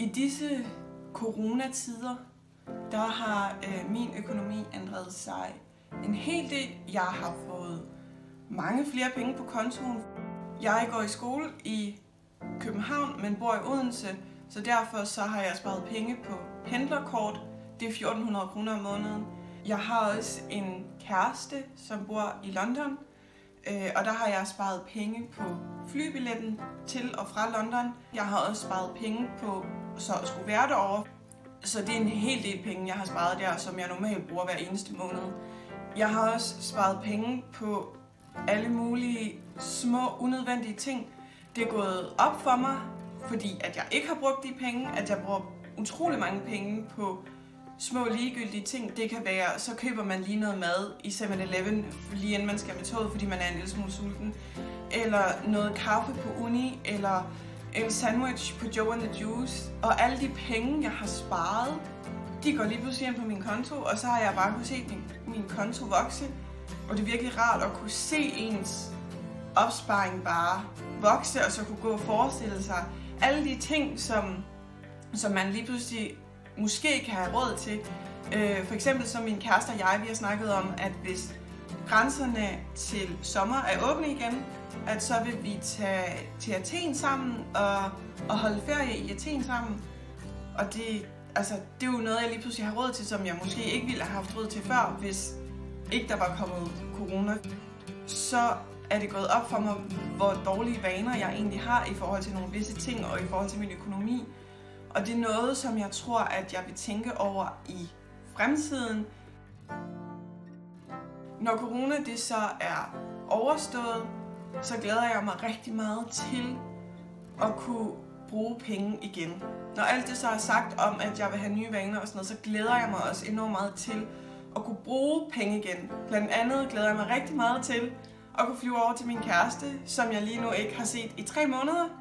I disse coronatider, der har øh, min økonomi ændret sig en hel del. Jeg har fået mange flere penge på kontoen. Jeg går i skole i København, men bor i Odense, så derfor så har jeg sparet penge på pendlerkort. Det er 1400 kroner om måneden. Jeg har også en kæreste, som bor i London, øh, og der har jeg sparet penge på flybilletten til og fra London. Jeg har også sparet penge på så at skulle være derovre. Så det er en hel del penge, jeg har sparet der, som jeg normalt bruger hver eneste måned. Jeg har også sparet penge på alle mulige små, unødvendige ting. Det er gået op for mig, fordi at jeg ikke har brugt de penge, at jeg bruger utrolig mange penge på små ligegyldige ting. Det kan være, så køber man lige noget mad i 7-Eleven, lige inden man skal med toget, fordi man er en lille smule sulten. Eller noget kaffe på uni, eller en sandwich på Joe and the Juice. Og alle de penge, jeg har sparet, de går lige pludselig ind på min konto, og så har jeg bare kunne se min, min konto vokse. Og det er virkelig rart at kunne se ens opsparing bare vokse, og så kunne gå og forestille sig alle de ting, som, som man lige pludselig måske kan have råd til. Øh, for eksempel som min kæreste og jeg, vi har snakket om, at hvis grænserne til sommer er åbne igen, at så vil vi tage til Athen sammen og, og holde ferie i Athen sammen. Og det, altså, det er jo noget, jeg lige pludselig har råd til, som jeg måske ikke ville have haft råd til før, hvis ikke der var kommet corona. Så er det gået op for mig, hvor dårlige vaner jeg egentlig har i forhold til nogle visse ting og i forhold til min økonomi. Og det er noget, som jeg tror, at jeg vil tænke over i fremtiden. Når corona det så er overstået, så glæder jeg mig rigtig meget til at kunne bruge penge igen. Når alt det så er sagt om, at jeg vil have nye vaner og sådan noget, så glæder jeg mig også enormt meget til at kunne bruge penge igen. Blandt andet glæder jeg mig rigtig meget til at kunne flyve over til min kæreste, som jeg lige nu ikke har set i tre måneder.